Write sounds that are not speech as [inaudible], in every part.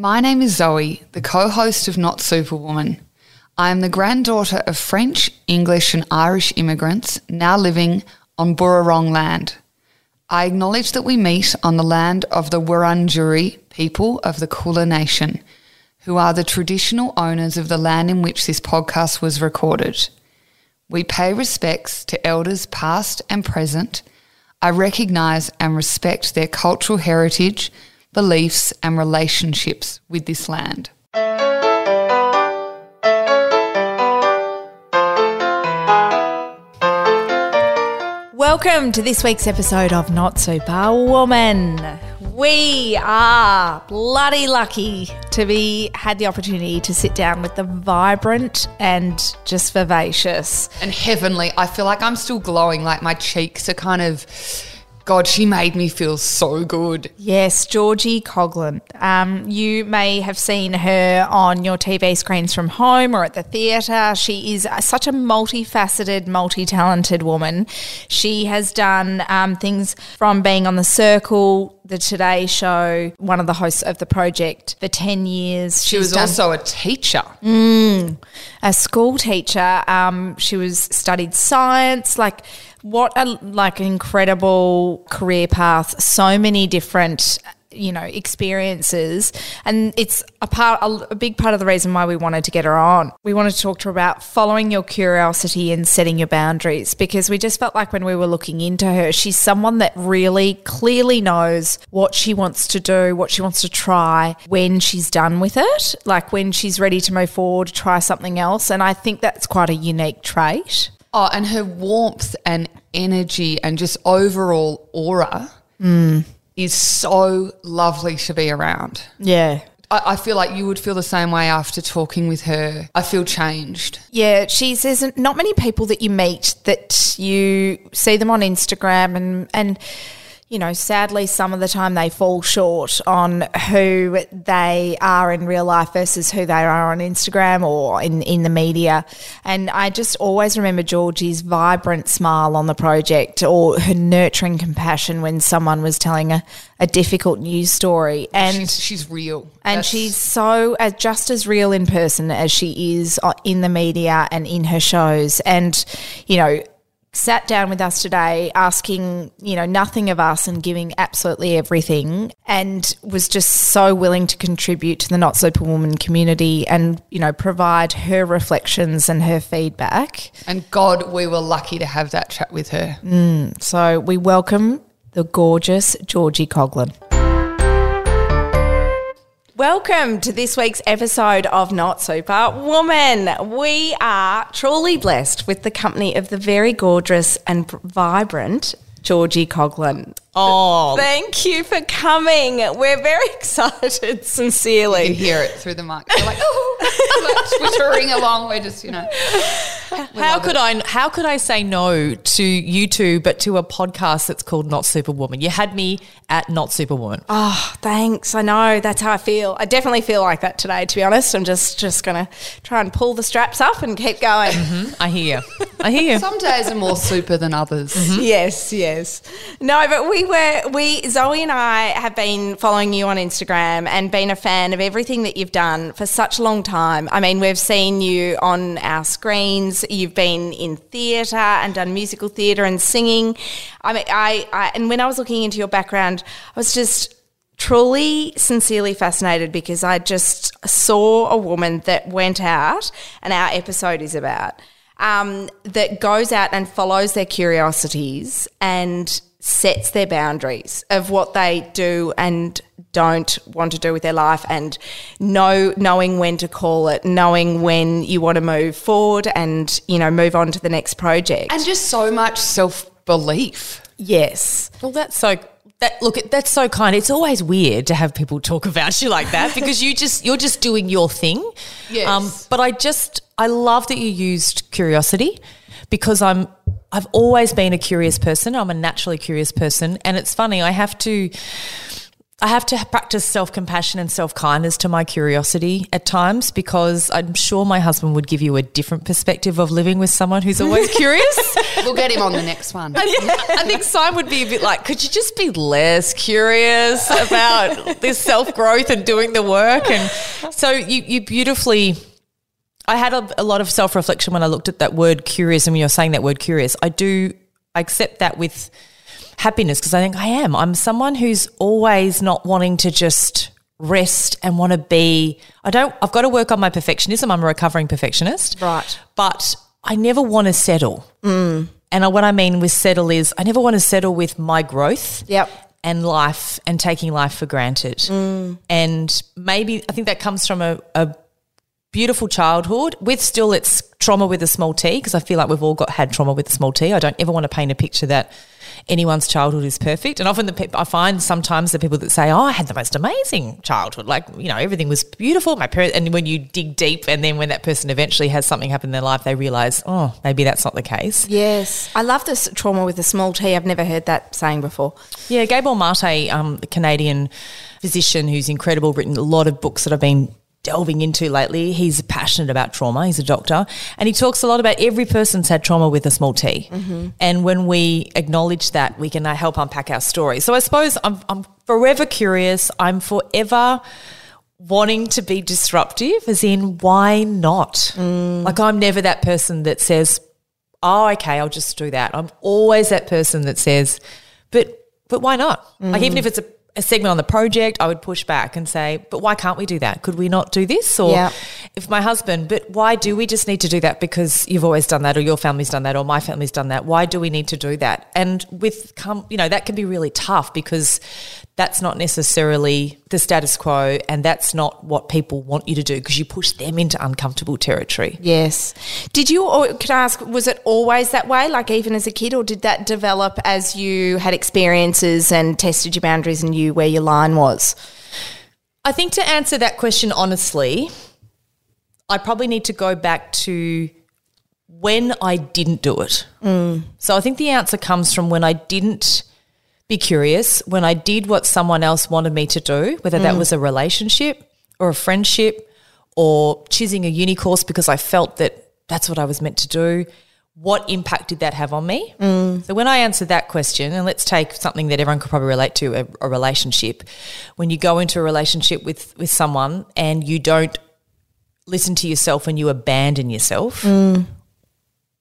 My name is Zoe, the co host of Not Superwoman. I am the granddaughter of French, English, and Irish immigrants now living on Bunurong land. I acknowledge that we meet on the land of the Wurundjeri people of the Kulin Nation, who are the traditional owners of the land in which this podcast was recorded. We pay respects to elders past and present. I recognise and respect their cultural heritage, beliefs, and relationships with this land. Welcome to this week's episode of Not Superwoman. We are bloody lucky to be had the opportunity to sit down with the vibrant and just vivacious. And heavenly, I feel like I'm still glowing, like my cheeks are kind of. God, she made me feel so good. Yes, Gorgi Coghlan. Um, you may have seen her on your TV screens from home or at the theatre. She is such a multifaceted, multi talented woman. She has done um, things from being on The Circle, The Today Show, one of the hosts of the project for 10 years. She was done- also a teacher. a school teacher. Um, she was studied science. Like what a like an incredible career path. So many different you know experiences. And it's a part a, a big part of the reason why we wanted to get her on. We wanted to talk to her about following your curiosity and setting your boundaries because we just felt like when we were looking into her she's someone that really clearly knows what she wants to do what she wants to try when she's done with it like when she's ready to move forward try something else. And i think that's quite a unique trait. Oh, and her warmth and energy and just overall aura mm. Is so lovely to be around. yeah I, I feel like you would feel the same way after talking with her. I feel changed. Yeah, she's there's not many people that you meet that you see them on Instagram and and you know, sadly some of the time they fall short on who they are in real life versus who they are on Instagram or in, in the media. And I just always remember Gorgi's vibrant smile on the project or her nurturing compassion when someone was telling a, a difficult news story. And She's, she's real. and That's- she's so uh, just as real in person as she is uh, in the media and in her shows. And, you know, sat down with us today asking, you know, nothing of us and giving absolutely everything and was just so willing to contribute to the Not Superwoman community and, you know, provide her reflections and her feedback. And God, we were lucky to have that chat with her. Mm, so we welcome the gorgeous Gorgi Coghlan. Welcome to this week's episode of Not Super Woman. We are truly blessed with the company of the very gorgeous and vibrant Gorgi Coghlan. Oh, Thank you for coming. We're very [laughs] excited, sincerely. You can hear it through the mic. You're like, oh, like twittering along. We're just, you know. how could I? How could I say no to you two, but to a podcast that's called Not Superwoman? You had me at Not Superwoman. Oh, thanks. I know that's how I feel. I definitely feel like that today. To be honest, I'm just just gonna try and pull the straps up and keep going. Mm-hmm. I hear. You. I hear. You. Some days are more super than others. Yes, yes. No, but we were we Zoe and I have been following you on Instagram and been a fan of everything that you've done for such a long time. I mean, we've seen you on our screens. You've been in theatre and done musical theatre and singing. I mean, I, I and when I was looking into your background, I was just truly sincerely fascinated because I just saw a woman that went out and our episode is about um, that goes out and follows their curiosities and sets their boundaries of what they do and don't want to do with their life and know knowing when to call it knowing when you want to move forward and you know move on to the next project And just so much self belief. yes Well, that's so. That look, that's so kind. It's always weird to have people talk about you like that [laughs] because you just you're just doing your thing. Um, Yes. but I just I love that you used curiosity because I'm I've always been a curious person. I'm a naturally curious person, and it's funny. I have to. I have to practice self compassion and self kindness to my curiosity at times because I'm sure my husband would give you a different perspective of living with someone who's always [laughs] curious. We'll get him on the next one. [laughs] I think Simon would be a bit like, could you just be less curious about this self growth and doing the work? And so you, you beautifully. I had a, a lot of self reflection when I looked at that word curious, and when you're saying that word curious, I do I accept that with happiness because I think I am. I'm someone who's always not wanting to just rest and want to be. I don't. I've got to work on my perfectionism. I'm a recovering perfectionist, Right. But I never want to settle. Mm. And I- what I mean with settle is I never want to settle with my growth. Yep. And life and taking life for granted. And maybe I think that comes from a, a beautiful childhood with still its trauma with a small t because I feel like we've all got had trauma with a small t. I don't ever want to paint a picture that anyone's childhood is perfect. And often the peop I find sometimes the people that say, "Oh, I had the most amazing childhood. Like, you know, everything was beautiful." My parents and when you dig deep and then when that person eventually has something happen in their life, they realize, "Oh, maybe that's not the case." Yes. I love this trauma with a small t. I've never heard that saying before. Yeah, Gabor Mate, um, the Canadian physician who's incredible, written a lot of books that I've been delving into lately. He's passionate about trauma. He's a doctor, and he talks a lot about every person's had trauma with a small t. Mm-hmm. And when we acknowledge that, we can uh, help unpack our story. So I suppose I'm, I'm forever curious. I'm forever wanting to be disruptive, as in, why not? Mm. Like, I'm never that person that says, oh, okay, I'll just do that. I'm always that person that says, but but why not? Like even mm. if it's a, a segment on the project, I would push back and say, but why can't we do that? Could we not do this? Or Yeah. if my husband, but why do we just need to do that because you've always done that or your family's done that or my family's done that? Why do we need to do that? And with come, you know, that can be really tough because that's not necessarily the status quo and that's not what people want you to do because you push them into uncomfortable territory. Yes. Did you, or could I ask, was it always that way, like even as a kid, or did that develop as you had experiences and tested your boundaries and knew where your line was? I think to answer that question honestly, I probably need to go back to when I didn't do it. Mm. So I think the answer comes from when I didn't be curious, when I did what someone else wanted me to do, whether that mm. was a relationship or a friendship or choosing a uni course because I felt that that's what I was meant to do. What impact did that have on me? Mm. So when I answer that question, and let's take something that everyone could probably relate to, a, a relationship. When you go into a relationship with with someone and you don't listen to yourself and you abandon yourself, mm.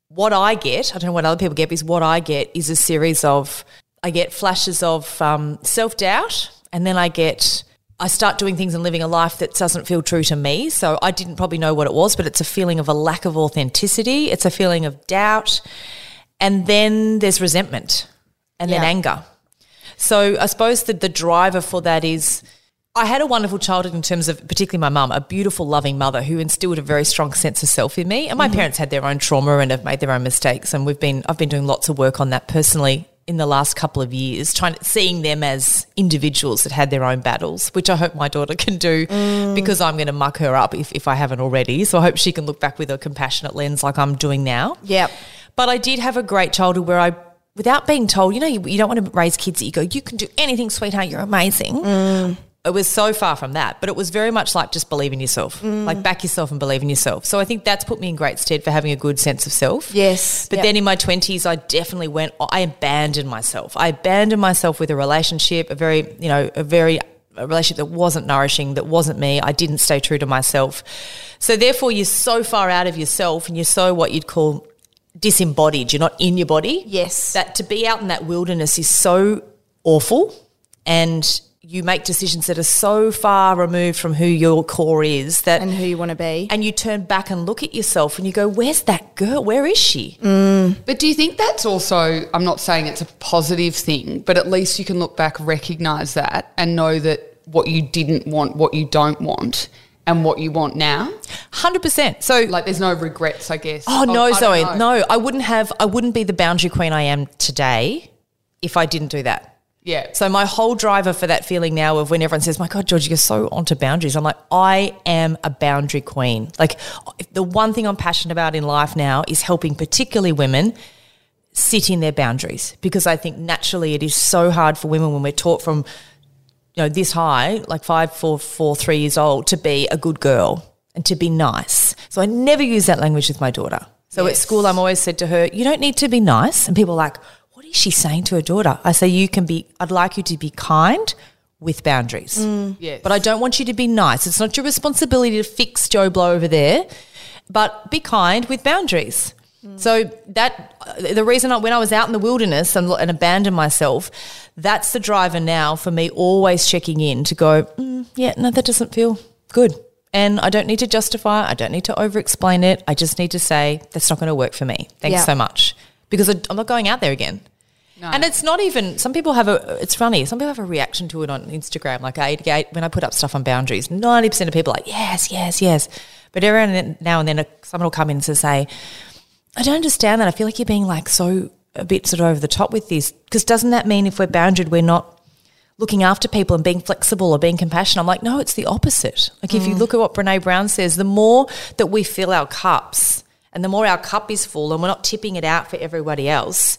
what I get, I don't know what other people get, is what I get is a series of, I get flashes of um, self doubt, and then I get, I start doing things and living a life that doesn't feel true to me. So I didn't probably know what it was, but it's a feeling of a lack of authenticity. It's a feeling of doubt. And then there's resentment and then Yeah. anger. So I suppose that the driver for that is I had a wonderful childhood in terms of particularly my mum, a beautiful, loving mother who instilled a very strong sense of self in me. And my parents had their own trauma and have made their own mistakes. And we've been I've been doing lots of work on that personally in the last couple of years, trying seeing them as individuals that had their own battles, which I hope my daughter can do mm. because I'm going to muck her up if, if I haven't already. So I hope she can look back with a compassionate lens like I'm doing now. Yep. But I did have a great childhood where I, without being told, you know, you, you don't want to raise kids that you go, you can do anything, sweetheart, you're amazing. Mm. It was so far from that, but it was very much like just believe in yourself, mm. like back yourself and believe in yourself. So I think that's put me in great stead for having a good sense of self. Yes. But Yep. then in my 20s, I definitely went, I abandoned myself. I abandoned myself with a relationship, a very, you know, a very, a relationship that wasn't nourishing, that wasn't me. I didn't stay true to myself. So therefore, you're so far out of yourself and you're so what you'd call disembodied. You're not in your body. Yes. That to be out in that wilderness is so awful and you make decisions that are so far removed from who your core is that and who you want to be. and you turn back and look at yourself and you go, Where's that girl? Where is she? Mm. But do you think that's also, I'm not saying it's a positive thing, but at least you can look back, recognize that, and know that what you didn't want, what you don't want, and what you want now? 100%. So, Like there's no regrets, I guess. oh, no, I don't Zoe. know. No, I wouldn't have, I wouldn't be the boundary queen I am today if I didn't do that. Yeah. So my whole driver for that feeling now of when everyone says, "My God, George, you're so onto boundaries," I'm like, I am a boundary queen. Like the one thing I'm passionate about in life now is helping, particularly women, sit in their boundaries because I think naturally it is so hard for women when we're taught from you know, this high, like five, four, four, three years old, to be a good girl and to be nice. So I never use that language with my daughter. So at school, I'm always said to her, you don't need to be nice. And people are like, is she saying to her daughter? I say, you can be, I'd like you to be kind with boundaries. Yes. But I don't want you to be nice. It's not your responsibility to fix Joe Blow over there, but be kind with boundaries. So that the reason I, when I was out in the wilderness and, and abandoned myself, that's the driver now for me. Always checking in to go, mm, yeah, no, that doesn't feel good, and I don't need to justify. I don't need to over explain it. I just need to say that's not going to work for me. Thanks Yeah. so much because I'm not going out there again. No. And it's not even. Some people have a. It's funny. Some people have a reaction to it on Instagram. Like I, when I put up stuff on boundaries, ninety percent of people are like yes, yes, yes. But every now and then, uh, someone will come in to say, "I don't understand that. I feel like you're being like so a bit sort of over the top with this. Because doesn't that mean if we're bounded, we're not looking after people and being flexible or being compassionate?" I'm like, no, it's the opposite. Like if you mm. look at what Brene Brown says, the more that we fill our cups. And the more our cup is full and we're not tipping it out for everybody else,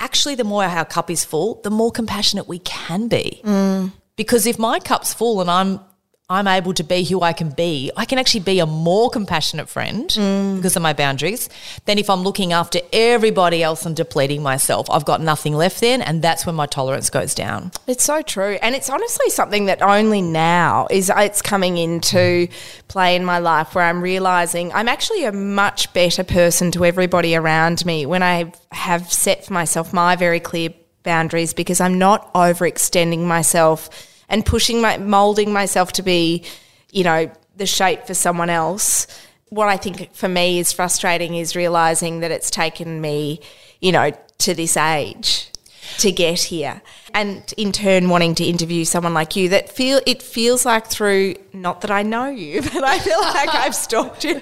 actually the more our cup is full, the more compassionate we can be. Mm. Because if my cup's full and I'm I'm able to be who I can be, I can actually be a more compassionate friend mm. because of my boundaries than if I'm looking after everybody else and depleting myself. I've got nothing left then, and that's when my tolerance goes down. It's so true, and it's honestly something that only now is it's coming into play in my life where I'm realizing I'm actually a much better person to everybody around me when I have set for myself my very clear boundaries because I'm not overextending myself and pushing my molding myself to be, you know, the shape for someone else. What I think for me is frustrating is realizing that it's taken me, you know, to this age to get here and in turn wanting to interview someone like you that feel it feels like through not that I know you [laughs] but I feel like I've [laughs] stalked you.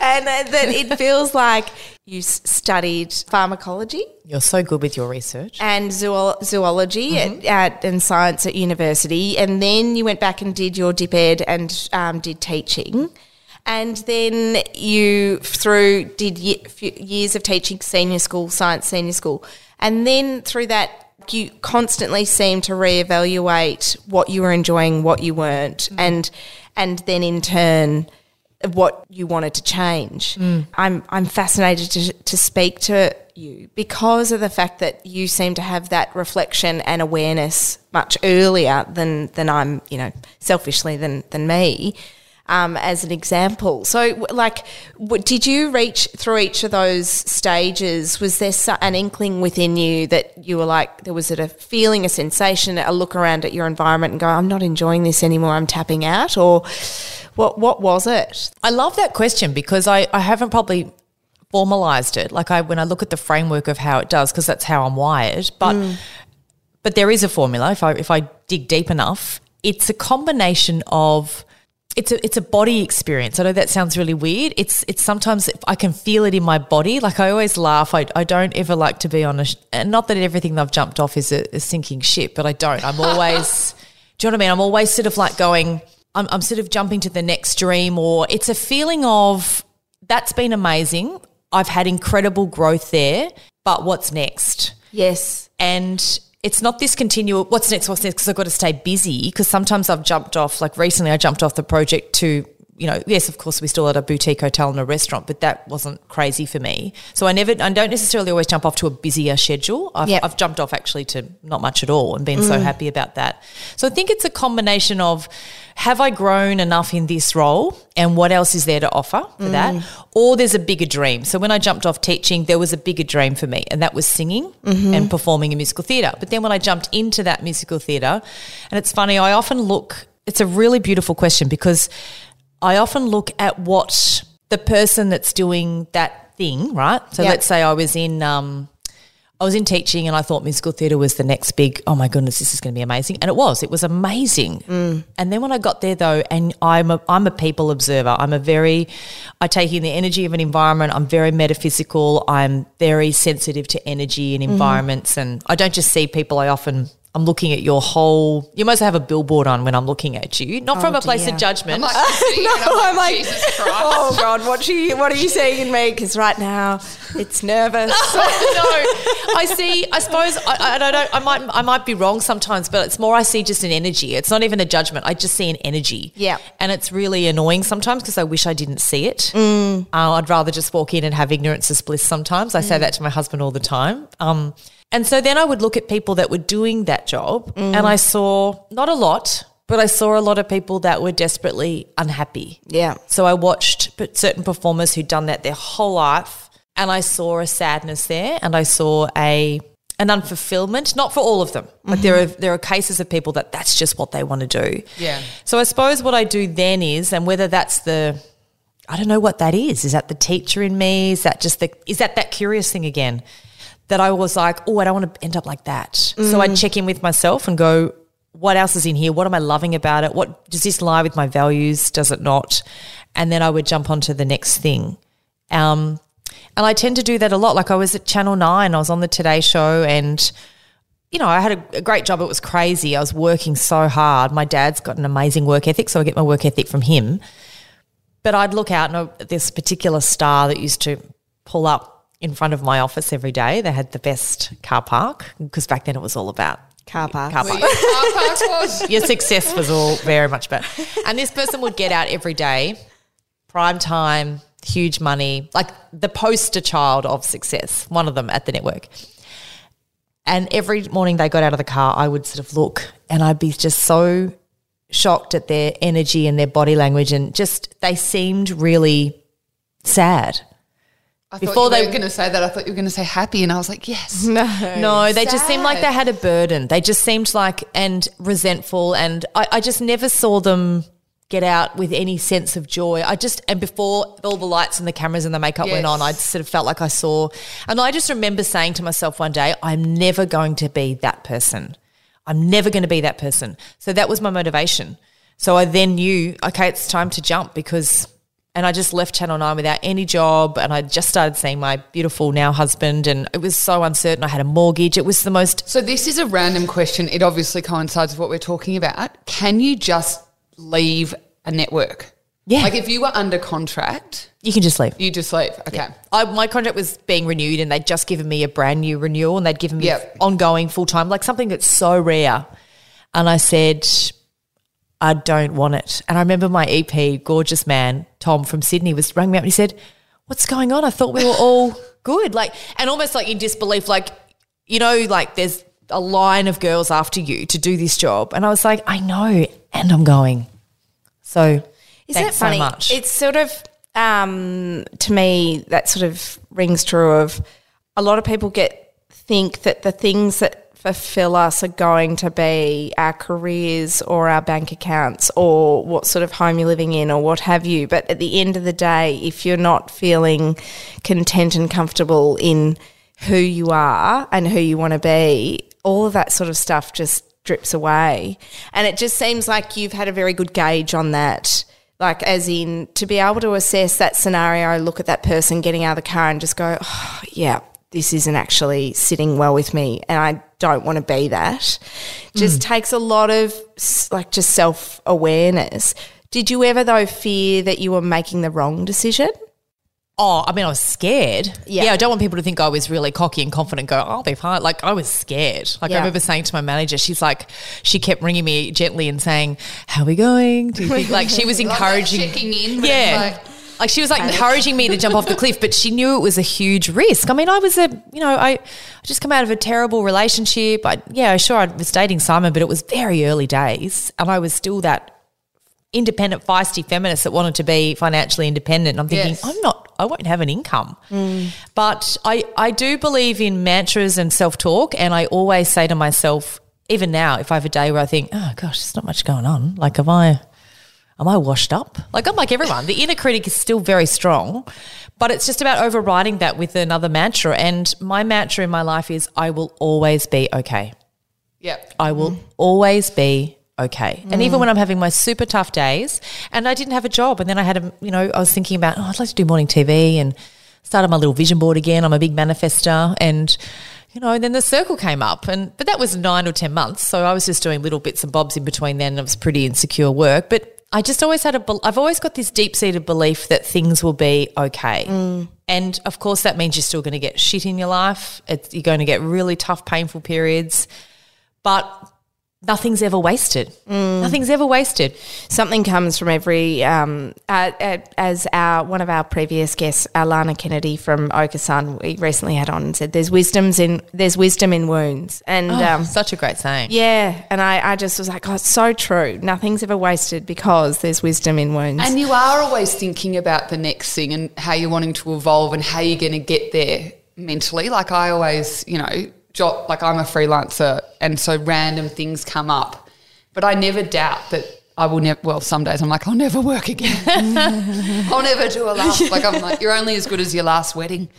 And uh, that it feels like you studied pharmacology. You're so good with your research. and zool- zoology Mm-hmm. at, at, and science at university, and then you went back and did your dip ed and um, did teaching, and then you through did ye- years of teaching senior school science senior school, and then through that you constantly seem to reevaluate what you were enjoying, what you weren't, Mm-hmm. and and then in turn what you wanted to change. Mm. I'm I'm fascinated to to speak to you because of the fact that you seem to have that reflection and awareness much earlier than than I'm, you know, selfishly than than me. Um, as an example, so like, w- did you reach through each of those stages? Was there so- an inkling within you that you were like, there was it a feeling, a sensation, a look around at your environment and go, I'm not enjoying this anymore, I'm tapping out, or what? What was it? I love that question because I, I haven't probably formalized it. Like I when I look at the framework of how it does, because that's how I'm wired. But but there is a formula. If I if I dig deep enough, it's a combination of it's a it's a body experience. I know that sounds really weird. It's it's sometimes I can feel it in my body. Like I always laugh. I, I don't ever like to be on a sh- and not that everything I've jumped off is a, a sinking ship, but I don't. I'm always [laughs] do you know what I mean? I'm always sort of like going. I'm, I'm sort of jumping to the next dream, or it's a feeling of that's been amazing. I've had incredible growth there, but what's next? Yes. and it's not this continual what's next what's next? Because i've got to stay busy because sometimes i've jumped off like recently i jumped off the project to you know yes of course we still had a boutique hotel and a restaurant but that wasn't crazy for me. So i never i don't necessarily always jump off to a busier schedule. I've, Yep. I've jumped off actually to not much at all and been so mm. happy about that. So i think it's a combination of have i grown enough in this role and what else is there to offer for mm. that? Or there's a bigger dream. So when i jumped off teaching there was a bigger dream for me and that was singing mm-hmm. and performing in musical theatre. But then when i jumped into that musical theatre and it's funny i often look it's a really beautiful question because i often look at what the person that's doing that thing right so Yep. let's say i was in um, I was in teaching and I thought musical theatre was the next big, oh my goodness, this is going to be amazing. And it was, it was amazing. And then when I got there though, and I'm a, I'm a people observer, I'm a very, I take in the energy of an environment, I'm very metaphysical, I'm very sensitive to energy and environments. And I don't just see people, I often I'm looking at your whole. You must have a billboard on when I'm looking at you, not from a place of judgment. I'm like, [laughs] No, I'm like, Jesus Christ. oh God, what are you, what are you seeing in me? Because right now it's nervous. [laughs] no, I see. I suppose I, I don't know. I might I might be wrong sometimes, but it's more I see just an energy. It's not even a judgment. I just see an energy. Yeah. and it's really annoying sometimes because I wish I didn't see it. Uh, I'd rather just walk in and have ignorance as bliss. Sometimes I say that to my husband all the time. Um, and so then I would look at people that were doing that job, and I saw not a lot. But I saw a lot of people that were desperately unhappy. Yeah. So I watched certain performers who'd done that their whole life, and I saw a sadness there, and I saw a an unfulfillment. Not for all of them. Like there are there are cases of people that that's just what they want to do. Yeah. So I suppose what I do then is, and whether that's the I don't know what that is. Is that the teacher in me? Is that just the is that that curious thing again? That I was like, oh, I don't want to end up like that. So I'd check in with myself and go, what else is in here? What am I loving about it? What does this lie with my values? Does it not? And then I would jump onto the next thing. Um, and I tend to do that a lot. Like I was at Channel Nine, I was on the Today Show, and you know, I had a, a great job. It was crazy. I was working so hard. My dad's got an amazing work ethic, so I get my work ethic from him. But I'd look out and uh, this particular star that used to pull up in front of my office every day. They had the best car park because back then it was all about Car park. car park. you car parks was? [laughs] Your success was all very much about. And this person would get out every day, prime time, huge money, like the poster child of success, one of them at the network. And every morning they got out of the car, I would sort of look and I'd be just so shocked at their energy and their body language and just they seemed really sad. I Before thought you they- were going to say that. I thought you were going to say happy, and I was like, yes. [laughs] No. No, they just seemed like they had a burden. They just seemed like and resentful, and I, I just never saw them get out with any sense of joy. I just and before all the lights and the cameras and the makeup went on, I sort of felt like I saw, and I just remember saying to myself one day, "I'm never going to be that person. I'm never going to be that person." So that was my motivation. So I then knew, okay, it's time to jump because. And I just left Channel 9 without any job. And I just started seeing my beautiful now husband. And it was so uncertain. I had a mortgage. It was the most So this is a random question. It obviously coincides with what we're talking about. Can you just leave a network? Yeah. Like if you were under contract, You can just leave. you just leave. Okay. I, my contract was being renewed and they'd just given me a brand new renewal and they'd given me Yep. ongoing full time, like something that's so rare. And I said, I don't want it. And I remember my EP, gorgeous man, Tom from Sydney, was rang me up and he said, What's going on? I thought we were all good. Like, and almost like in disbelief, like, you know, like there's a line of girls after you to do this job. And I was like, I know, and I'm going. So Is thanks that funny? so much. It's sort of um, to me that sort of rings true. Of a lot of people get think that the things that fulfill us are going to be our careers or our bank accounts or what sort of home you're living in or what have you. But at the end of the day, if you're not feeling content and comfortable in who you are and who you want to be, all of that sort of stuff just drips away. And it just seems like you've had a very good gauge on that. Like, as in, to be able to assess that scenario, look at that person getting out of the car and just go, oh, yeah, this isn't actually sitting well with me. And I don't want to be that. Just hmm. takes a lot of, like, just self awareness. Did you ever, though, fear that you were making the wrong decision? Oh, I mean, I was scared. Yeah. Yeah. I don't want people to think I was really cocky and confident. Go, I'll be fine. Like I was scared. Like Yeah. I remember saying to my manager, she's like, she kept ringing me gently and saying, "How are we going?" Do you think? Like she was [laughs] encouraging. checking in, yeah. Like, she was like encouraging me to jump off the cliff, but she knew it was a huge risk. I mean, I was a, you know, I, I just come out of a terrible relationship. I, yeah, sure, I was dating Simon, but it was very early days, and I was still that independent, feisty feminist that wanted to be financially independent. I'm thinking, Yes. I'm not, I won't have an income. Mm. But I, I do believe in mantras and self talk. And I always say to myself, even now, if I have a day where I think, oh gosh, there's not much going on, like, am I, am I washed up? Like, I'm like everyone. The inner critic is still very strong, but it's just about overriding that with another mantra. And my mantra in my life is, I will always be okay. Yep. I will always be okay. And even when I'm having my super tough days and I didn't have a job and then I had a, you know, I was thinking about, oh, I'd like to do morning TV and started my little vision board again. I'm a big manifester and, you know, and then the circle came up, and but that was nine or ten months, so I was just doing little bits and bobs in between then. And it was pretty insecure work, but I just always had a. I've always got this deep seated belief that things will be okay, mm. and of course that means you're still going to get shit in your life. It's, you're going to get really tough, painful periods, but nothing's ever wasted. Nothing's ever wasted. Something comes from every, um, uh, uh, as our one of our previous guests, Alana Kennedy from Okasan, we recently had on and said, "There's wisdoms in there's wisdom in wounds," and um, Such a great saying. yeah, and I, I just was like, "Oh, it's so true. Nothing's ever wasted because there's wisdom in wounds." And you are always thinking about the next thing and how you're wanting to evolve and how you're going to get there mentally. Like I always, you know, job, like I'm a freelancer and so random things come up. But I never doubt that I will never, well, some days I'm like, I'll never work again. [laughs] I'll never do a last. Like I'm like, you're only as good as your last wedding. [laughs] [laughs]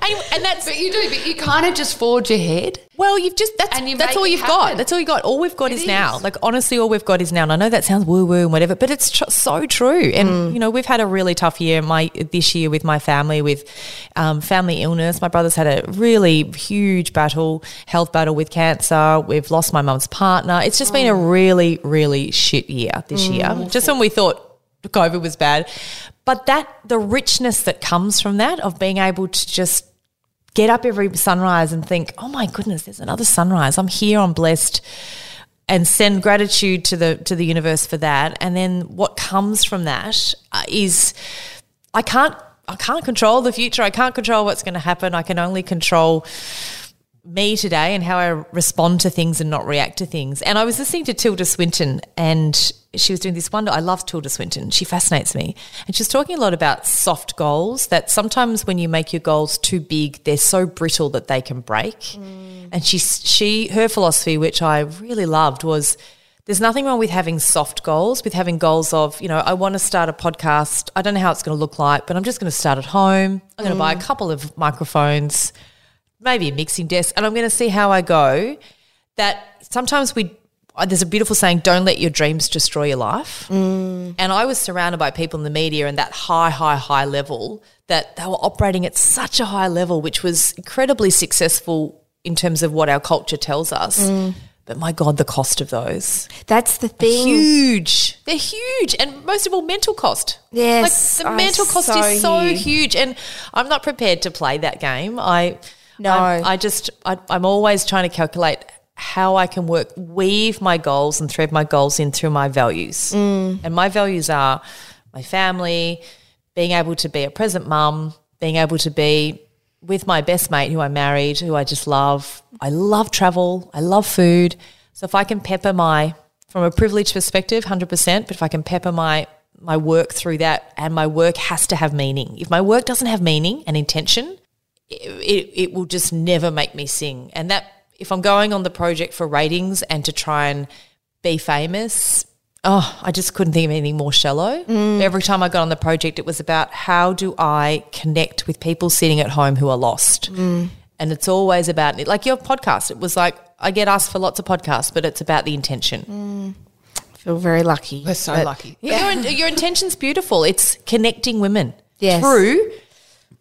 And, and that's But you do, but you kind of just forge ahead. Well, you've just that's And you that's all you've happen. got. That's all you got. All we've got It is, now. Like honestly, all we've got is now. And I know that sounds woo woo and whatever, but it's tr- so true. And Mm. you know, we've had a really tough year. My this year with my family, with um, family illness. My brother's had a really huge battle, health battle with cancer. We've lost my mum's partner. It's just been a Oh. really, really shit year this year. Mm. Just when we thought COVID was bad, but that the richness that comes from that of being able to just get up every sunrise and think, oh my goodness, there's another sunrise. I'm here, I'm blessed. And send gratitude to the to the universe for that. And then what comes from that uh, I can't I can't control the future. I can't control what's going to happen. I can only control me today and how I respond to things and not react to things. And I was listening to Tilda Swinton and she was doing this wonder. I love Tilda Swinton. She fascinates me. And she's talking a lot about soft goals that sometimes when you make your goals too big, they're so brittle that they can break. Mm. And she, she, her philosophy, which I really loved, was there's nothing wrong with having soft goals, with having goals of, you know, I want to start a podcast. I don't know how it's going to look like, but I'm just going to start at home. I'm going to buy a mm. couple of microphones maybe a mixing desk, and I'm going to see how I go. That sometimes we, uh, there's a beautiful saying, don't let your dreams destroy your life. And I was surrounded by people in the media and that high, high, high level that they were operating at such a high level, which was incredibly successful in terms of what our culture tells us. But my God, the cost of those. That's the thing. Huge. They're huge. And most of all, mental cost. Yes, Like the mental cost so is so you. huge. And I'm not prepared to play that game. I No. I'm- I just I, I'm always trying to calculate how I can work weave my goals and thread my goals in through my values. Mm. And my values are my family, being able to be a present mum, being able to be with my best mate who I married, who I just love. I love travel. I love food. So if I can pepper my from a privileged perspective, hundred percent, but if I can pepper my my work through that, and my work has to have meaning. If my work doesn't have meaning and intention, it, it will just never make me sing. And that if I'm going on the project for ratings and to try and be famous, oh, I just couldn't think of anything more shallow. Mm. Every time I got on the project, it was about how do I connect with people sitting at home who are lost. Mm. And it's always about like your podcast. It was like I get asked for lots of podcasts, but it's about the intention. Mm. feel very lucky. We're so But- lucky. Your, your intention's beautiful. It's connecting women Yes. through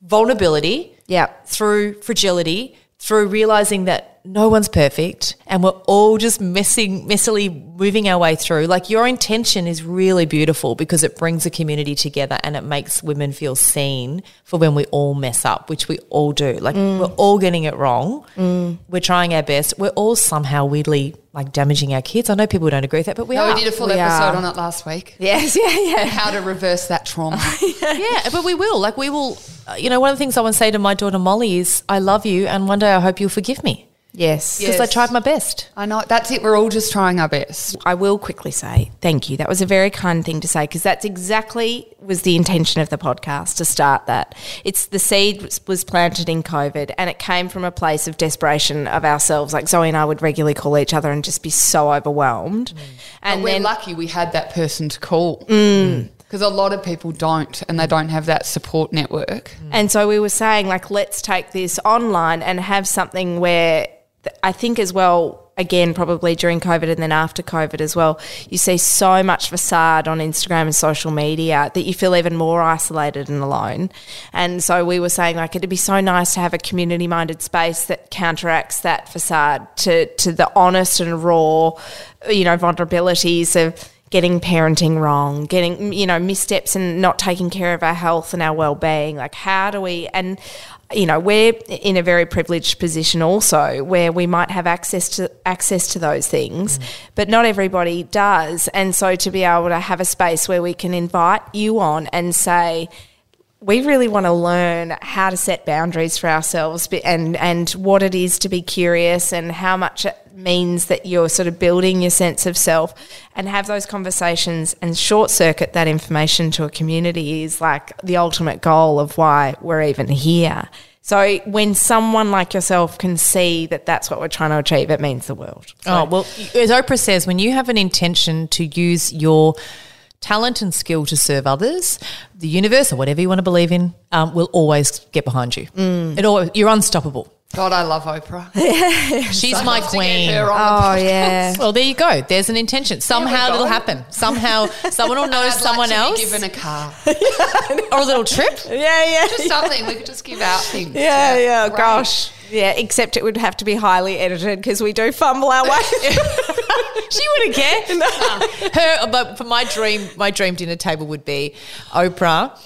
vulnerability, Yeah. through fragility, through realizing that no one's perfect and we're all just messing, messily moving our way through. Like your intention is really beautiful because it brings a community together and it makes women feel seen for when we all mess up, which we all do. Like we're all getting it wrong. We're trying our best. We're all somehow weirdly like damaging our kids. I know people don't agree with that, but we No, are. we did a full We episode are. on it last week. Yes, yeah, yeah. [laughs] How to reverse that trauma. [laughs] yeah, but we will. Like we will. uh, You know, one of the things I want to say to my daughter Molly is, "I love you, and one day I hope you'll forgive me Yes. because I tried my best." I know. That's it. We're all just trying our best. I will quickly say thank you. That was a very kind thing to say because that's exactly was the intention of the podcast to start that. It's the seed was- was planted in COVID and it came from a place of desperation of ourselves. Like Zoe and I would regularly call each other and just be so overwhelmed. Mm. And And we're then lucky we had that person to call. Mm. Mm. Because a lot of people don't, and they don't have that support network. And so we were saying, like, let's take this online and have something where I think as well, again, probably during COVID and then after COVID as well, you see so much facade on Instagram and social media that you feel even more isolated and alone. And so we were saying, like, it'd be so nice to have a community minded space that counteracts that facade to, to the honest and raw, you know, vulnerabilities of getting parenting wrong, getting, you know, missteps and not taking care of our health and our well being. Like, how do we, and, you know, we're in a very privileged position also where we might have access to access to those things, mm. but not everybody does. And so to be able to have a space where we can invite you on and say, we really want to learn how to set boundaries for ourselves and and what it is to be curious and how much means that you're sort of building your sense of self and have those conversations and short circuit that information to a community is like the ultimate goal of why we're even here. So when someone like yourself can see that that's what we're trying to achieve, it means the world. So. Oh, well, as Oprah says, when you have an intention to use your talent and skill to serve others, the universe or whatever you want to believe in um, will always get behind you. Mm. It always, you're unstoppable. God, I love Oprah. [laughs] She's my queen. Oh yeah. Well, there you go. There's an intention. Somehow it'll happen. Somehow someone will [laughs] know someone like else. given a car [laughs] or a little trip. Yeah, yeah. Just something we could just give out things. Yeah, yeah. Great. Gosh. Yeah, except it would have to be highly edited because we do fumble our way. she wouldn't care. No. Ah, her, but for my dream, my dream dinner table would be Oprah,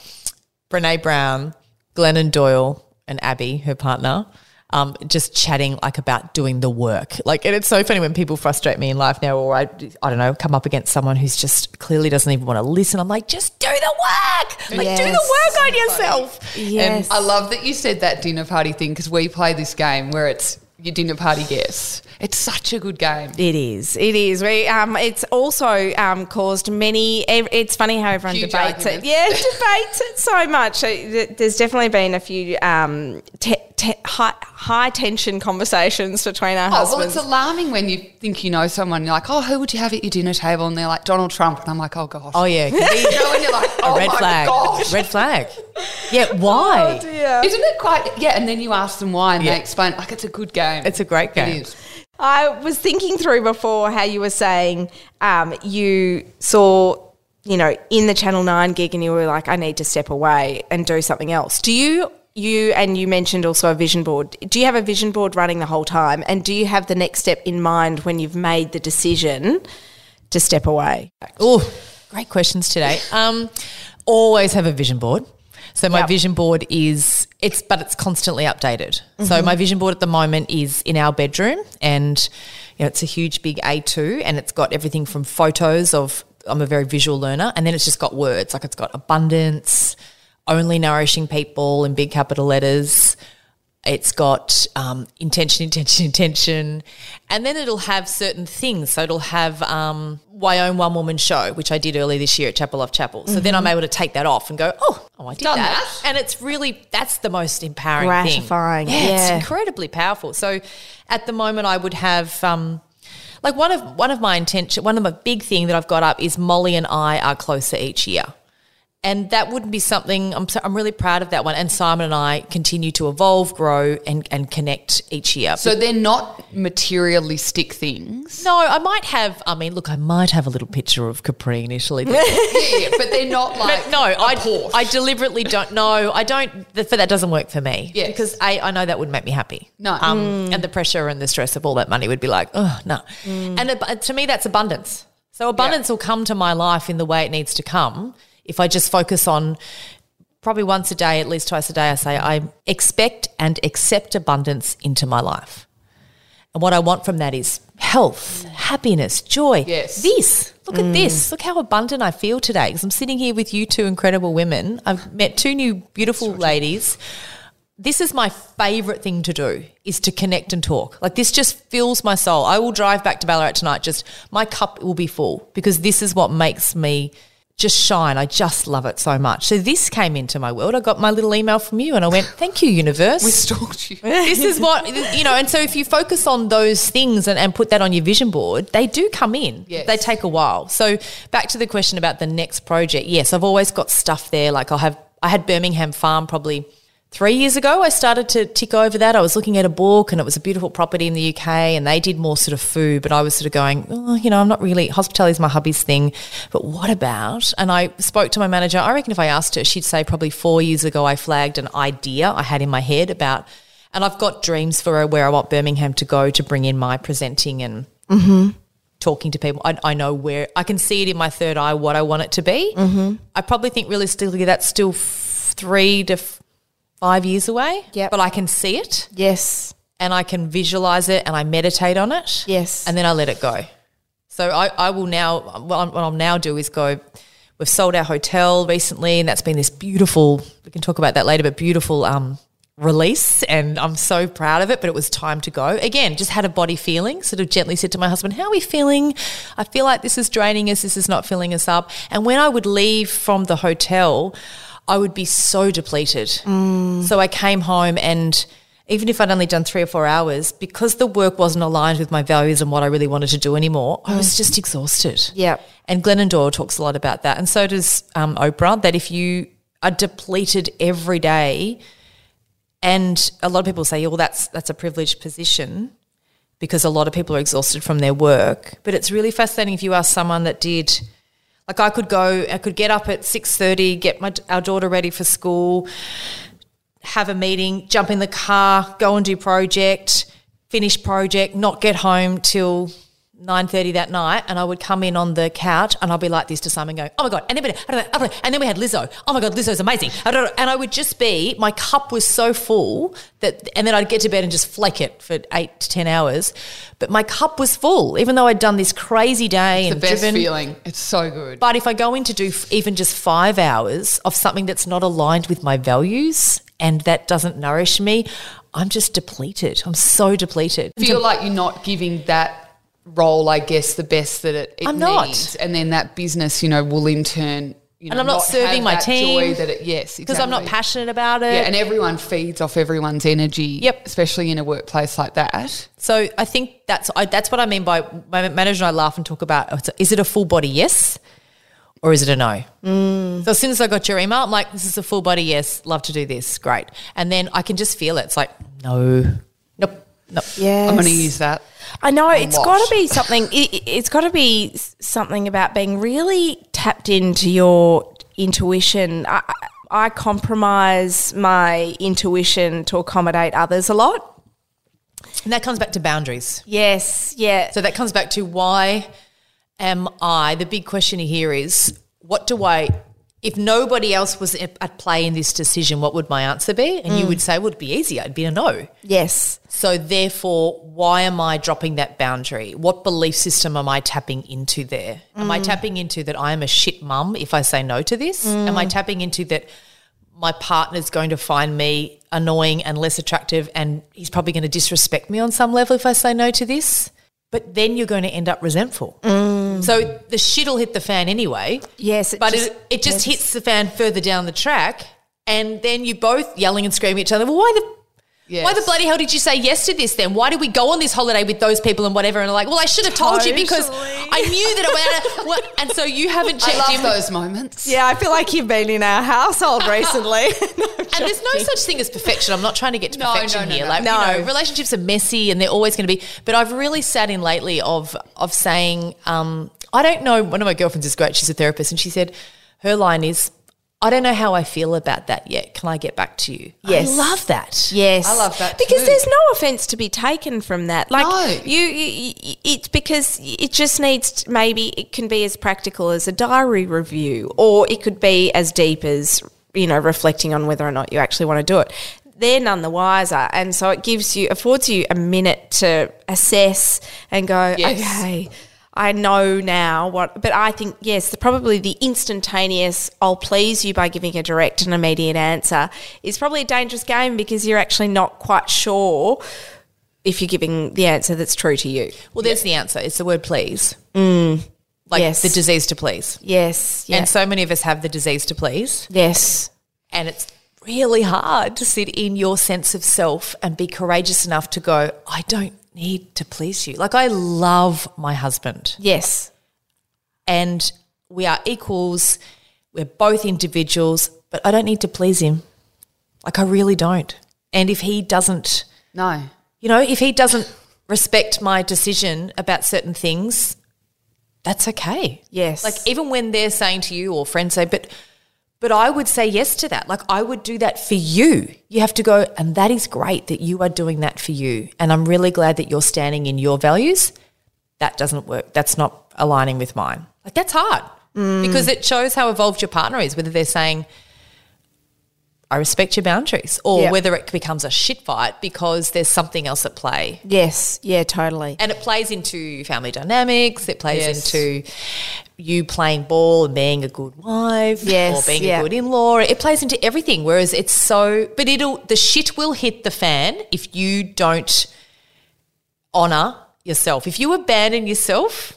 Brene Brown, Glennon Doyle, and Abby, her partner um, just chatting like about doing the work. Like, and it's so funny when people frustrate me in life now, or I, I don't know, come up against someone who's just clearly doesn't even want to listen. I'm like, just do the work. Like, yes. do the work on yourself. Yes. And I love that you said that dinner party thing because we play this game where it's your dinner party guests. It's such a good game. It is. It is. We, um, it's also um, caused many. It's funny how everyone Huge debates it. Yeah, [laughs] debates it so much. There's definitely been a few um, te- te- high, high tension conversations between our oh, husbands. Well, it's alarming when you think you know someone. You're like, oh, who would you have at your dinner table? And they're like Donald Trump, and I'm like, oh gosh. Oh yeah. [laughs] you know, and you're like, oh a red my flag. gosh. Red flag. Yeah. [laughs] Why? Oh, dear. Isn't it quite? Yeah. And then you ask them why, and yeah. they explain like it's a good game. It's a great game. It is. I was thinking through before how you were saying um, you saw, you know, in the Channel 9 gig and you were like, I need to step away and do something else. Do you, you, and you mentioned also a vision board, do you have a vision board running the whole time? And do you have the next step in mind when you've made the decision to step away? Oh, great questions today. Um, always have a vision board. So my yep. vision board is it's but it's constantly updated. Mm-hmm. So my vision board at the moment is in our bedroom and you know, it's a huge big A2 and it's got everything from photos of I'm a very visual learner and then it's just got words like it's got abundance, only nourishing people in big capital letters, it's got um, intention, intention, intention, and then it'll have certain things. So it'll have um, my own one woman show, which I did earlier this year at Chapel off Chapel. So mm-hmm. then I'm able to take that off and go, oh, oh, I did that. that. and it's really that's the most empowering, gratifying. Thing. Yeah, yeah, it's incredibly powerful. So at the moment, I would have. Um, like one of one of my intention, one of my big thing that I've got up is Molly and I are closer each year and that wouldn't be something I'm, I'm really proud of that one and simon and i continue to evolve grow and, and connect each year so they're not materialistic things no i might have i mean look i might have a little picture of capri initially yeah, [laughs] yeah, but they're not like but no I, Porsche. I deliberately don't know i don't for that doesn't work for me yes. because a, i know that wouldn't make me happy no um, mm. and the pressure and the stress of all that money would be like oh no mm. and uh, to me that's abundance so abundance yeah. will come to my life in the way it needs to come if I just focus on probably once a day, at least twice a day, I say, I expect and accept abundance into my life. And what I want from that is health, happiness, joy. Yes. This. Look mm. at this. Look how abundant I feel today because I'm sitting here with you two incredible women. I've met two new beautiful ladies. This is my favorite thing to do is to connect and talk. Like this just fills my soul. I will drive back to Ballarat tonight just my cup will be full because this is what makes me just shine. I just love it so much. So this came into my world. I got my little email from you and I went, thank you, universe. We stalked you. [laughs] this is what, you know, and so if you focus on those things and, and put that on your vision board, they do come in. Yes. They take a while. So back to the question about the next project. Yes, I've always got stuff there. Like I'll have, I had Birmingham Farm probably three years ago, I started to tick over that. I was looking at a book and it was a beautiful property in the UK and they did more sort of food, but I was sort of going, oh, you know, I'm not really, hospitality is my hubby's thing, but what about? And I spoke to my manager. I reckon if I asked her, she'd say probably four years ago, I flagged an idea I had in my head about, and I've got dreams for where I want Birmingham to go to bring in my presenting and talking to people. I, I know where I can see it in my third eye what I want it to be. Mm-hmm. I probably think realistically that's still f- three to f- five years away. Yeah. But I can see it Yes. and I can visualize it and I meditate on it. Yes. And then I let it go. So I, I will now, what, I'm, what I'll now do is go, we've sold our hotel recently and that's been this beautiful, we can talk about that later, but beautiful um, release. And I'm so proud of it, but it was time to go. Again, just had a body feeling, sort of gently said to my husband, how are we feeling? I feel like this is draining us, this is not filling us up. And when I would leave from the hotel, I would be so depleted. So I came home and even if I'd only done three or four hours, because the work wasn't aligned with my values and what I really wanted to do anymore, I was just exhausted. Yep. And Glennon Doyle talks a lot about that. And so does um, Oprah, that if you are depleted every day, and a lot of people say, yeah, well, that's, that's a privileged position because a lot of people are exhausted from their work. But it's really fascinating if you ask someone that did like I could go, I could get up at six thirty, get my our daughter ready for school, have a meeting, jump in the car, go and do project, finish project, not get home till nine thirty that night, and I would come in on the couch and I'll be like this to Simon, going, "Oh my god!" And then, and then we had Lizzo. Oh my god, Lizzo's amazing. And I would just be, my cup was so full that, and then I'd get to bed and just flake it for eight to ten hours. But my cup was full, even though I'd done this crazy day The and best driven. feeling. It's so good. But if I go in to do even just five hours of something that's not aligned with my values and that doesn't nourish me, I'm just depleted. I'm so depleted. feel like you're not giving that role, I guess, the best that it, it I'm not. needs. And then that business, you know, will in turn, you know, And I'm not serving have my that team that it, yes, because I'm not passionate about it. Yeah, and everyone feeds off everyone's energy. Yep. Especially in a workplace like that. So I think that's I, that's what I mean by my manager and I laugh and talk about. oh, Is it a full body yes, or is it a no? Mm. So as soon as I got your email, I'm like, this is a full body yes. Love to do this. Great. And then I can just feel it. It's like no, nope, nope. Yes. I'm going to use that. I know it's got to be something. It, it's got to be something about being really tapped into your intuition. I, I- I compromise my intuition to accommodate others a lot. And that comes back to boundaries. Yes, yeah. So that comes back to why am I? The big question here is what do I, if nobody else was at play in this decision, what would my answer be? And you mm. would say, well, it'd be easier. It'd be a no. yes, So therefore, why am I dropping that boundary? What belief system am I tapping into there? Am I mm. tapping into that I am a shit mum if I say no to this? Mm. Am I tapping into that my partner's going to find me annoying and less attractive and he's probably going to disrespect me on some level if I say no to this? But then you're going to end up resentful. Mm. So the shit'll hit the fan anyway. yes. But it, it just yes. hits the fan further down the track, and then you both yelling and screaming at each other. Well, why the why the bloody hell did you say yes to this then? Why did we go on this holiday with those people and whatever? And they're like, well, I should have told you because I knew that it went. [laughs] What? And so you haven't I checked love in. those moments. Yeah, I feel like you've been in our household recently. [laughs] and there's no such thing as perfection. I'm not trying to get to No, perfection no, no, here. no. Like, No. you know, relationships are messy and they're always going to be. But I've really sat in lately of of saying, um, I don't know. One of my girlfriends is great. She's a therapist, and she said her line is, "I don't know how I feel about that yet. Can I get back to you?" Yes. I love that. Yes, I love that because too. there's no offense to be taken from that. Like No. you, you, you- it's because it just needs to, maybe it can be as practical as a diary review, or it could be as deep as you know reflecting on whether or not you actually want to do it. They're none the wiser, and so it gives you affords you a minute to assess and go, Yes. okay. I know now what, but I think yes, the, probably the instantaneous "I'll please you" by giving a direct and immediate answer is probably a dangerous game because you're actually not quite sure if you're giving the answer that's true to you. Well, there's the answer. It's the word please. Mm. Like Yes. the disease to please. Yes, yeah. And so many of us have the disease to please. yes, And it's really hard to sit in your sense of self and be courageous enough to go, I don't need to please you. Like, I love my husband yes, and we are equals. We're both individuals, but I don't need to please him. Like I really don't. And if he doesn't, No. you know, if he doesn't respect my decision about certain things, that's okay. Yes. Like even when they're saying to you or friends say, but but I would say yes to that. Like I would do that for you. You have to go, and that is great that you are doing that for you. And I'm really glad that you're standing in your values. That doesn't work. That's not aligning with mine. Like that's hard mm. because it shows how evolved your partner is, whether they're saying, I respect your boundaries, or Yeah. whether it becomes a shit fight because there's something else at play. yes, yeah, totally. And it plays into family dynamics. It plays Yes. into you playing ball and being a good wife Yes, or being yeah. a good in-law. It plays into everything. Whereas it's so, but it'll, the shit will hit the fan if you don't honor yourself. If you abandon yourself,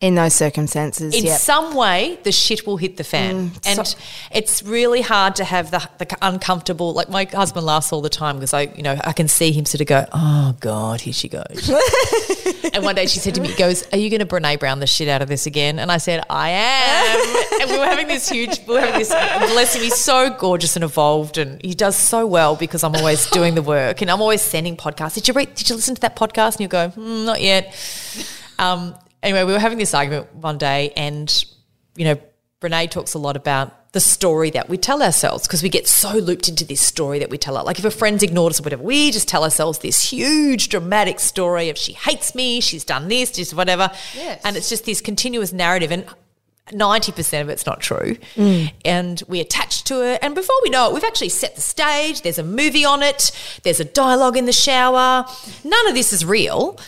In those circumstances, in yeah. some way the shit will hit the fan. Mm, and so- it's really hard to have the, the uncomfortable like my husband laughs all the time because i you know i can see him sort of go oh god here she goes. [laughs] And one day she said to me he goes are you going to brene brown the shit out of this again? And i said i am. And we were having this huge we were having this bless him he's so gorgeous and evolved and he does so well because i'm always doing the work and i'm always sending podcasts. Did you read did you listen to that podcast? And you go hmm, not yet. Um, anyway, we were having this argument one day, and you know, Brene talks a lot about the story that we tell ourselves because we get so looped into this story that we tell it. Like if a friend's ignored us or whatever, we just tell ourselves this huge dramatic story of she hates me, she's done this, just whatever, Yes. and it's just this continuous narrative and. 90% of it's not true. Mm. And we attach to it. And before we know it, we've actually set the stage. There's a movie on it. There's a dialogue in the shower. None of this is real.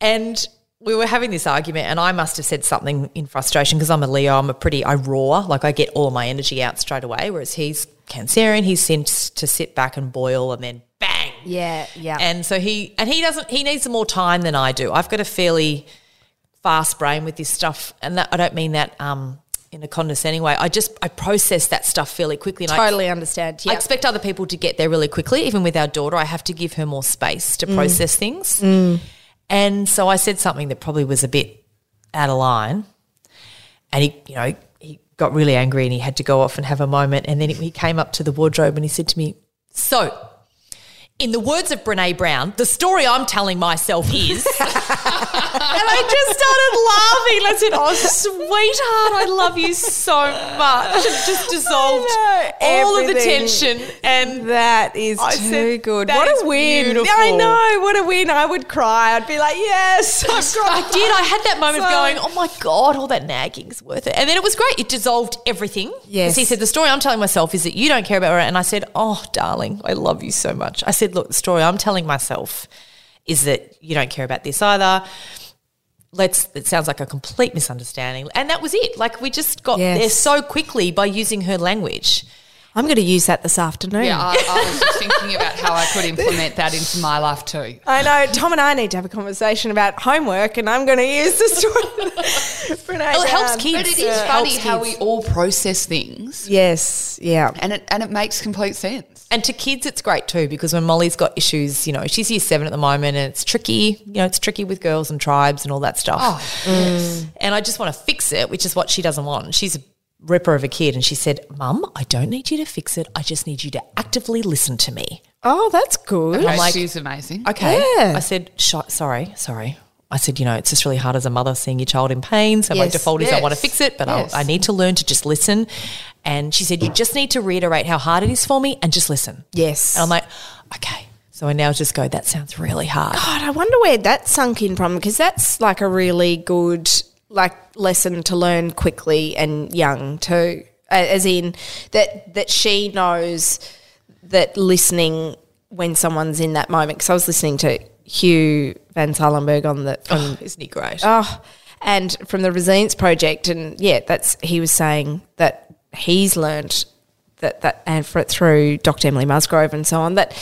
And we were having this argument, and I must have said something in frustration because I'm a Leo. I'm a pretty, I roar, like I get all my energy out straight away. Whereas he's Cancerian, he's sent to sit back and boil and then bang. yeah, yeah. And so he, and he doesn't, he needs more time than I do. I've got a fairly fast brain with this stuff. And that, I don't mean that um, in a condescending way. I just, I process that stuff fairly quickly. And I- totally understand. I expect other people to get there really quickly. Even with our daughter, I have to give her more space to process things. And so I said something that probably was a bit out of line. And he, you know, he got really angry and he had to go off and have a moment. And then he came up to the wardrobe and he said to me, So, in the words of Brene Brown, the story I'm telling myself is. [laughs] and I just started laughing. I said, Oh, sweetheart, I love you so much. It just dissolved all of the tension. And That is I too said, good. "That What is a win. beautiful." I know. What a win. I would cry. I'd be like, yes, I'm crying. Did. I had that moment of So- going, oh my God, all that nagging's worth it. And then it was great. It dissolved everything. Yes. He said, the story I'm telling myself is that you don't care about it. And I said, oh, darling, I love you so much. I said, look, the story I'm telling myself is that you don't care about this either. Let's, it sounds like a complete misunderstanding. And that was it. Like we just got Yes. there so quickly by using her language. I'm going to use that this afternoon. Yeah, I, I was just thinking about how I could implement that into my life too. I know. Tom and I need to have a conversation about homework, and I'm going to use the story. Brene Well, it helps Brown. kids. But it Yeah. is It funny how kids. we all process things, Yes. Yeah. and it and it makes complete sense. And to kids, it's great too because when Molly's got issues, you know, she's year seven at the moment and it's tricky, you know, it's tricky with girls and tribes and all that stuff. Oh, yes. And I just want to fix it, which is what she doesn't want. She's a ripper of a kid. And she said, Mum, I don't need you to fix it. I just need you to actively listen to me. Oh, that's good. Okay, like- she's amazing. Okay. Yeah. I said, Sh- sorry, sorry. I said, you know, it's just really hard as a mother seeing your child in pain. So my Yes, default is I want to fix it, but yes. I'll, I need to learn to just listen. And she said, you just need to reiterate how hard it is for me and just listen. Yes. And I'm like, okay. So I now just go, that sounds really hard. God, I wonder where that sunk in from because that's like a really good like lesson to learn quickly and young too. As in that that she knows that listening when someone's in that moment. Because I was listening to Hugh van Cuylenburg on the from Oh, isn't he great? Oh, and from the Resilience Project, and yeah, that's he was saying that he's learned that that and for, it through Dr. Emily Musgrove and so on that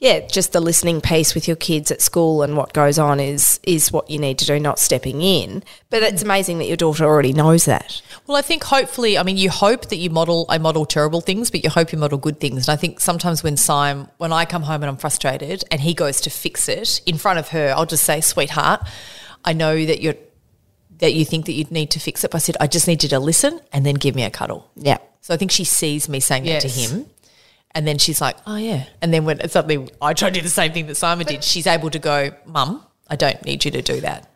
yeah, just the listening piece with your kids at school and what goes on is is what you need to do, not stepping in. But it's mm. amazing that your daughter already knows that. Well, I think hopefully, I mean, you hope that you model, I model terrible things, but you hope you model good things. And I think sometimes when Sim, when I come home and I'm frustrated and he goes to fix it in front of her, I'll just say, sweetheart, I know that you're, that you think that you need to fix it. But I said, I just need you to listen and then give me a cuddle. Yeah. So I think she sees me saying that to him. And then she's like, oh, yeah. And then when suddenly I try to do the same thing that Simon did, she's able to go, Mum, I don't need you to do that.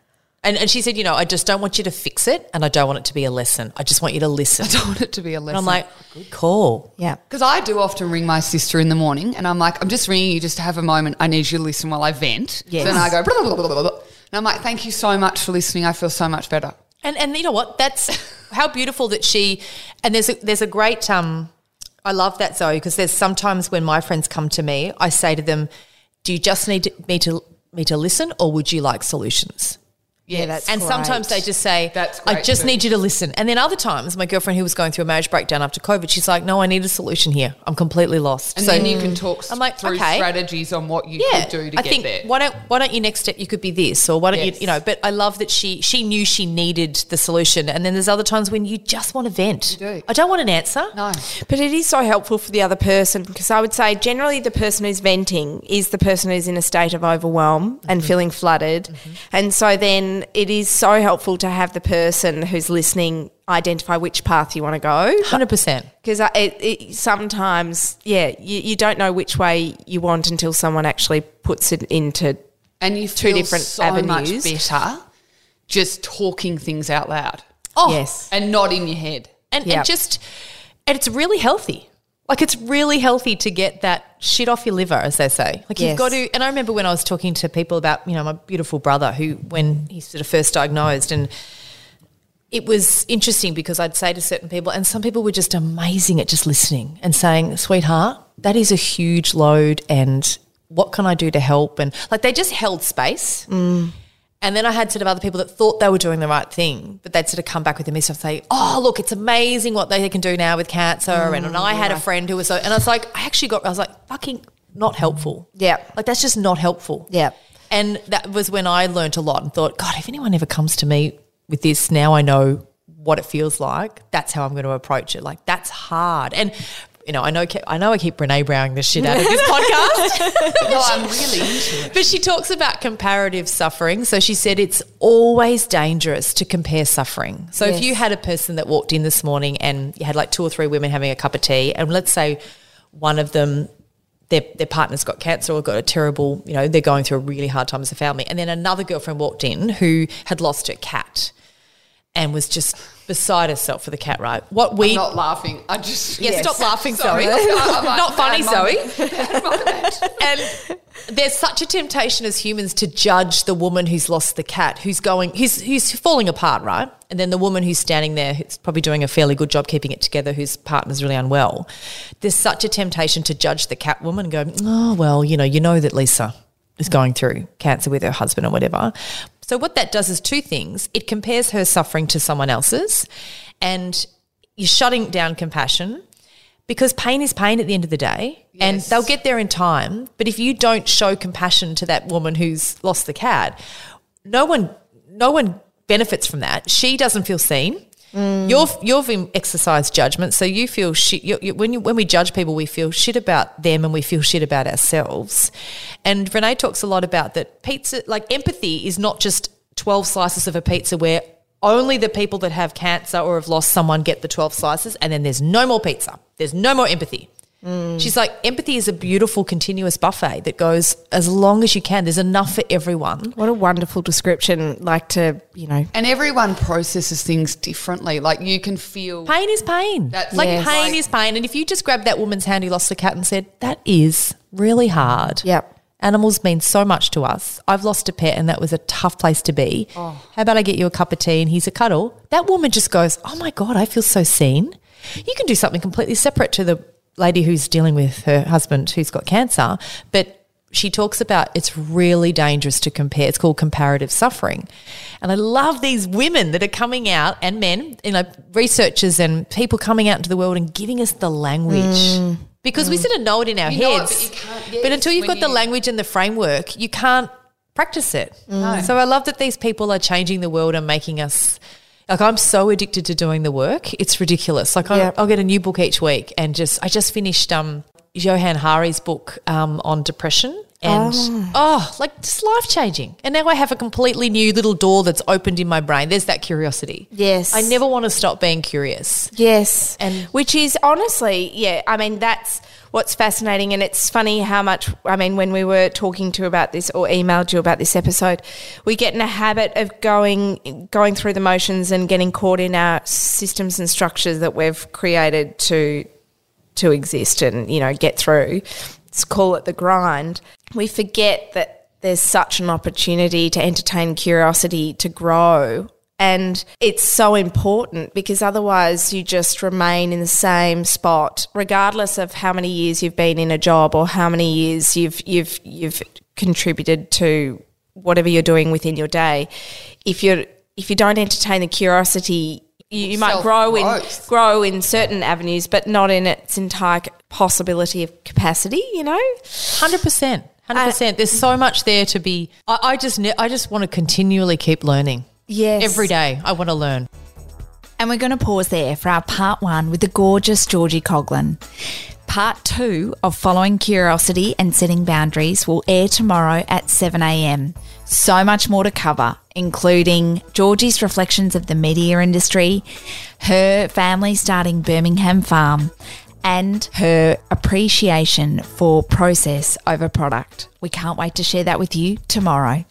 And, and she said, you know, I just don't want you to fix it and I don't want it to be a lesson. I just want you to listen. I don't want it to be a And lesson. I'm like, good call. Yeah. Because I do often ring my sister in the morning and I'm like, I'm just ringing you just to have a moment. I need you to listen while I vent. Yes. Then I go, blah, blah, blah, blah, blah. and I'm like, thank you so much for listening. I feel so much better. And and you know what? That's how beautiful that she. And there's a there's a great. Um, I love that Zoe because there's sometimes when my friends come to me, I say to them, "Do you just need me to me to listen, or would you like solutions?" Yeah, that's and sometimes they just say, That's I just too. need you to listen. And then other times, my girlfriend who was going through a marriage breakdown after COVID, she's like, No, I need a solution here. I'm completely lost. And so then you can talk I'm like, through okay. strategies on what you yeah, could do to I get think there. why don't why don't you next step you could be this or why don't Yes. you you know? But I love that she she knew she needed the solution, and then there's other times when you just want to vent. You do. I don't want an answer. no. But it is so helpful for the other person because I would say generally the person who's venting is the person who's in a state of overwhelm and mm-hmm. feeling flooded. Mm-hmm. And so then it is so helpful to have the person who's listening identify which path you want to go. Hundred percent. Because it, it, sometimes, yeah, you, you don't know which way you want until someone actually puts it into. And you Two different so avenues. much better just talking things out loud Oh, Yes. and not in your head. and, Yeah. and just and it's really healthy. Like it's really healthy to get that shit off your liver, as they say. Like Yes. you've got to. And I remember when I was talking to people about, you know, my beautiful brother who, when he sort of first diagnosed, and it was interesting because I'd say to certain people, and some people were just amazing at just listening and saying, "Sweetheart, that is a huge load, and what can I do to help?" And like they just held space. Mm. And then I had sort of other people that thought they were doing the right thing, but they'd sort of come back with a them and say, "Oh, look, it's amazing what they can do now with cancer." and, and I had a friend who was so, and I was like, I actually got, I was like, fucking not helpful. Yeah. like that's just not helpful. Yeah. and that was when I learnt a lot and thought, God, if anyone ever comes to me with this, now I know what it feels like. That's how I'm going to approach it. Like that's hard, and. You know, I know, I know, I keep Brene Browning the shit out of this podcast. [laughs] No, I'm really into it. But she talks about comparative suffering. So she said it's always dangerous to compare suffering. So if you had a person that walked in this morning and you had like two or three women having a cup of tea, and let's say one of them, their, their partner's got cancer or got a terrible, you know, they're going through a really hard time as a family. And then another girlfriend walked in who had lost her cat and was just beside herself for the cat, right? What we. I'm not laughing. I just Yeah, stop laughing, Zoe. I'm like, [laughs] Not funny, Zoe. [laughs] and there's such a temptation as humans to judge the woman who's lost the cat, who's going, who's who's falling apart, right? And then the woman who's standing there, who's probably doing a fairly good job keeping it together, whose partner's really unwell. There's such a temptation to judge the cat woman and go, oh well, you know, you know that Lisa is going through cancer with her husband or whatever. So what that does is two things. It compares her suffering to someone else's, and you're shutting down compassion because pain is pain at the end of the day and they'll get there in time. But if you don't show compassion to that woman who's lost the cat no one no one benefits from that. She doesn't feel seen Mm. You've you've exercised judgment, so you feel shit. You, you, when you, when we judge people, we feel shit about them, and we feel shit about ourselves. And Brene talks a lot about that pizza. Like empathy is not just twelve slices of a pizza where only the people that have cancer or have lost someone get the twelve slices, and then there's no more pizza. There's no more empathy. Mm. She's like, empathy is a beautiful continuous buffet that goes as long as you can. There's enough for everyone. What a wonderful description. Like to, you know, And everyone processes things differently. Like you can feel Pain is pain. That's- like Yes. pain is pain. And if you just grab that woman's hand who lost the cat and said, That is really hard. Yep. Animals mean so much to us. I've lost a pet and that was a tough place to be. Oh. How about I get you a cup of tea and he's a cuddle? That woman just goes, Oh my God, I feel so seen. You can do something completely separate to the lady who's dealing with her husband who's got cancer. But she talks about it's really dangerous to compare. It's called comparative suffering. And I love these women that are coming out and men, you know, researchers and people coming out into the world and giving us the language. Because we mm. sort of know it in our You know it, heads. but you can't- but until you've got the language and the framework, you can't practice it. Mm. So I love that these people are changing the world and making us like I'm so addicted to doing the work. It's ridiculous. Like I, Yep. I'll get a new book each week and just I just finished um Johan Hari's book um, on depression and oh. like just life changing. And now I have a completely new little door that's opened in my brain. There's that curiosity. Yes. I never want to stop being curious. Yes. And- which is honestly, yeah, I mean, that's what's fascinating, and it's funny how much, I mean, when we were talking to about this or emailed you about this episode, we get in a habit of going going through the motions and getting caught in our systems and structures that we've created to to exist and you know get through. Let's call it the grind. We forget that there's such an opportunity to entertain curiosity, to grow, and it's so important because otherwise you just remain in the same spot, regardless of how many years you've been in a job or how many years you've you've you've contributed to whatever you're doing within your day. If you're if you don't entertain the curiosity, you, you might grow in grow in certain avenues, but not in its entire possibility of capacity. You know, Hundred percent, hundred percent. There's so much there to be. I, I just, ne- I just want to continually keep learning. Yes, Every day, I want to learn. And we're going to pause there for our part one with the gorgeous Gorgi Coghlan. Part two of Following Curiosity and Setting Boundaries will air tomorrow at 7am. So much more to cover, including Gorgi's reflections of the media industry, her family starting Birmingham Farm, and her appreciation for process over product. We can't wait to share that with you tomorrow.